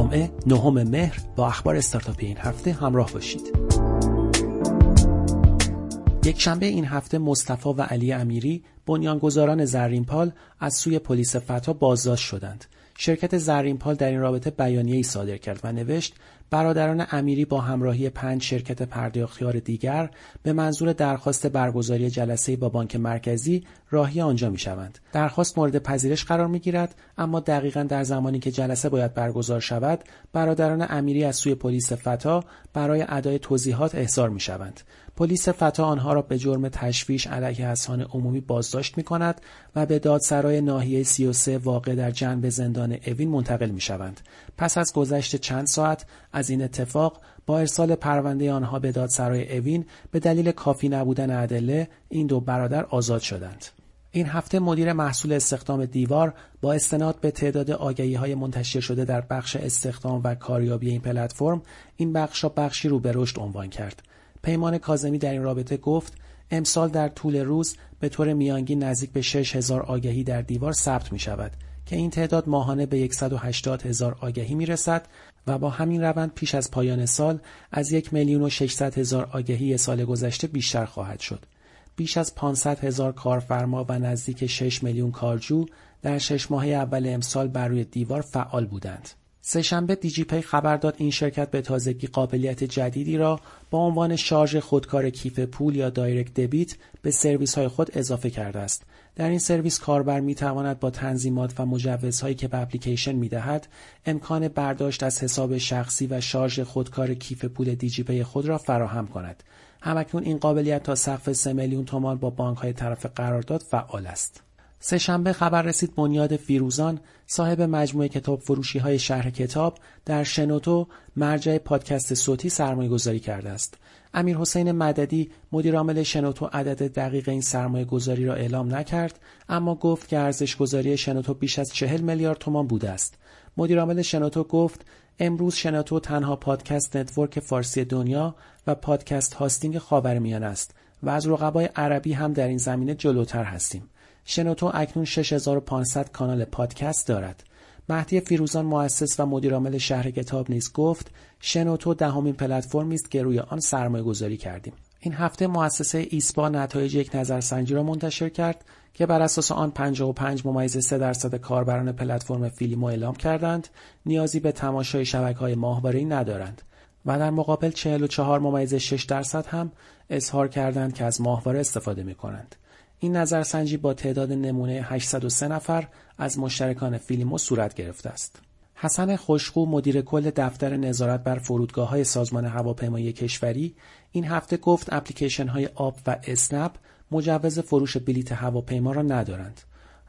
جمعه نهم مهر با اخبار استارتاپی این هفته همراه باشید. یک شنبه این هفته مصطفی و علی امیری بنیانگذاران زرینپال از سوی پلیس فتا بازداشت شدند. شرکت زرینپال در این رابطه بیانیه ای صادر کرد و نوشت برادران امیری با همراهی پنج شرکت پرداختیار دیگر به منظور درخواست برگزاری جلسه با بانک مرکزی راهی آنجا می شوند. درخواست مورد پذیرش قرار می گیرد اما دقیقا در زمانی که جلسه باید برگزار شود برادران امیری از سوی پلیس فتا برای ادای توضیحات احضار می شوند. پلیس فتا آنها را به جرم تشویش علیه اسان عمومی بازداشت می کند و به دادسرای ناحیه 33 واقع در جنب زندان اوین منتقل می شوند. پس از گذشت چند ساعت از این اتفاق با ارسال پرونده آنها به دادسرای اوین به دلیل کافی نبودن ادله این دو برادر آزاد شدند. این هفته مدیر محصول استخدام دیوار با استناد به تعداد آگهی های منتشر شده در بخش استخدام و کاریابی این پلتفرم این بخش را بخشی رو به رشد عنوان کرد. پیمان کازمی در این رابطه گفت امسال در طول روز به طور میانگین نزدیک به 6 هزار آگهی در دیوار ثبت می شود که این تعداد ماهانه به 180 هزار آگهی می رسد و با همین روند پیش از پایان سال از یک میلیون و 600 هزار آگهی سال گذشته بیشتر خواهد شد. بیش از 500 هزار کارفرما و نزدیک 6 میلیون کارجو در شش ماه اول امسال بر روی دیوار فعال بودند. سهشنبه دیجیپی خبر داد این شرکت به تازگی قابلیت جدیدی را با عنوان شارژ خودکار کیف پول یا direct debit به سرویس های خود اضافه کرده است. در این سرویس کاربر می تواند با تنظیمات و مجوزهایی که به اپلیکیشن می دهد امکان برداشت از حساب شخصی و شارژ خودکار کیف پول دیجیپی خود را فراهم کند. همکنون این قابلیت تا سقف 3 میلیون تومان با بانک های طرف قرارداد فعال است. سهشنبه خبر رسید بنیاد فیروزان صاحب مجموعه کتاب فروشی های شهر کتاب در شنوتو مرجع پادکست صوتی سرمایه گذاری کرده است. امیر حسین مددی مدیرعامل شنوتو عدد دقیق این سرمایه گذاری را اعلام نکرد اما گفت که ارزش گذاری شنوتو بیش از چهل میلیارد تومان بوده است. مدیرعامل شنوتو گفت امروز شنوتو تنها podcast network فارسی دنیا و podcast hosting خاورمیانه است و از رقبای عربی هم در این زمینه جلوتر هستیم. شنوتو اکنون 6500 کانال پادکست دارد. مهدی فیروزان مؤسس و مدیرعامل شهر کتاب نیز گفت شنوتو دهمین پلتفرمی است که روی آن سرمایه گذاری کردیم. این هفته مؤسسه ایسپا نتایج یک نظرسنجی را منتشر کرد که بر اساس آن 55 ممیز 3 درصد کاربران پلتفرم فیلیمو اعلام کردند نیازی به تماشای شبکه های ماهواره‌ای ندارند و در مقابل 44 ممیز 6 درصد هم اظهار کردند که از ماهواره استفاده می کنند. این نظرسنجی با تعداد نمونه 803 نفر از مشترکان فیلیمو صورت گرفته است. حسن خوشخو مدیر کل دفتر نظارت بر فرودگاه های سازمان هواپیمایی کشوری این هفته گفت اپلیکیشن های آب و اسنپ مجوز فروش بلیت هواپیما را ندارند.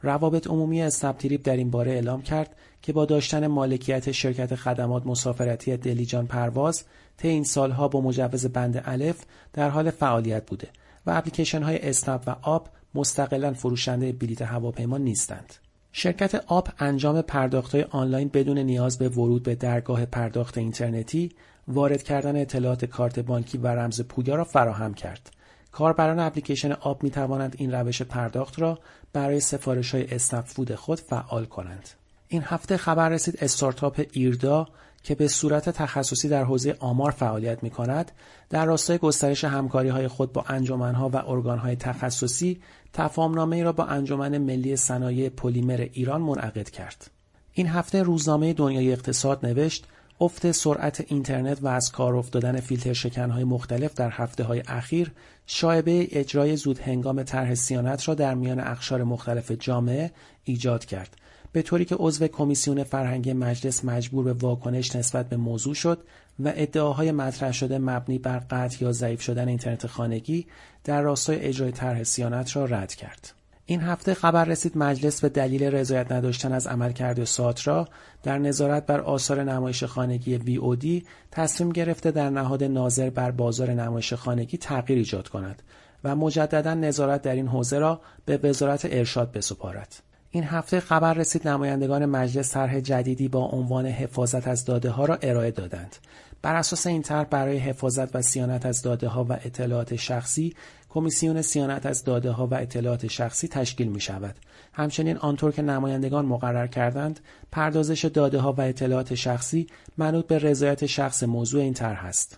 روابط عمومی اسنپ تریپ در این باره اعلام کرد که با داشتن مالکیت شرکت خدمات مسافرتی دلیجان پرواز طی این سالها با مجوز بند الف در حال فعالیت بوده و اپلیکیشن های اسنپ و آب مستقلا فروشنده بلیت هواپیما نیستند. شرکت آب انجام پرداختهای آنلاین بدون نیاز به ورود به درگاه پرداخت اینترنتی وارد کردن اطلاعات کارت بانکی و رمز پویا را فراهم کرد. کاربران اپلیکیشن آب می توانند این روش پرداخت را برای سفارش های اسنپ فود خود فعال کنند. این هفته خبر رسید استارتاپ ایردا که به صورت تخصصی در حوزه آمار فعالیت می کند در راستای گسترش همکاری های خود با انجمنها و ارگانهای تخصصی تفاهمنامه ای را با انجمن ملی صنایع پلیمر ایران منعقد کرد. این هفته روزنامه دنیای اقتصاد نوشت افت سرعت اینترنت و از کار افتادن فیلتر شکنهای مختلف در هفته های اخیر شایبه اجرای زود هنگام طرح سیانت را در میان اخشار مختلف جامعه ایجاد کرد به طوری که عضو کمیسیون فرهنگی مجلس مجبور به واکنش نسبت به موضوع شد و ادعاهای مطرح شده مبنی بر قطع یا ضعیف شدن اینترنت خانگی در راستای اجرای طرح سیانت را رد کرد. این هفته خبر رسید مجلس به دلیل رضایت نداشتن از عملکرد ساترا در نظارت بر آثار نمایش خانگی VOD تصمیم گرفته در نهاد ناظر بر بازار نمایش خانگی تغییر ایجاد کند و مجددا نظارت در این حوزه را به وزارت ارشاد بسپارد. این هفته خبر رسید نمایندگان مجلس طرح جدیدی با عنوان حفاظت از داده ها را ارائه دادند. بر اساس این طرح برای حفاظت و سیانت از داده ها و اطلاعات شخصی کمیسیون سیانت از داده ها و اطلاعات شخصی تشکیل می شود. همچنین آنطور که نمایندگان مقرر کردند پردازش داده ها و اطلاعات شخصی منوط به رضایت شخص موضوع این طرح است.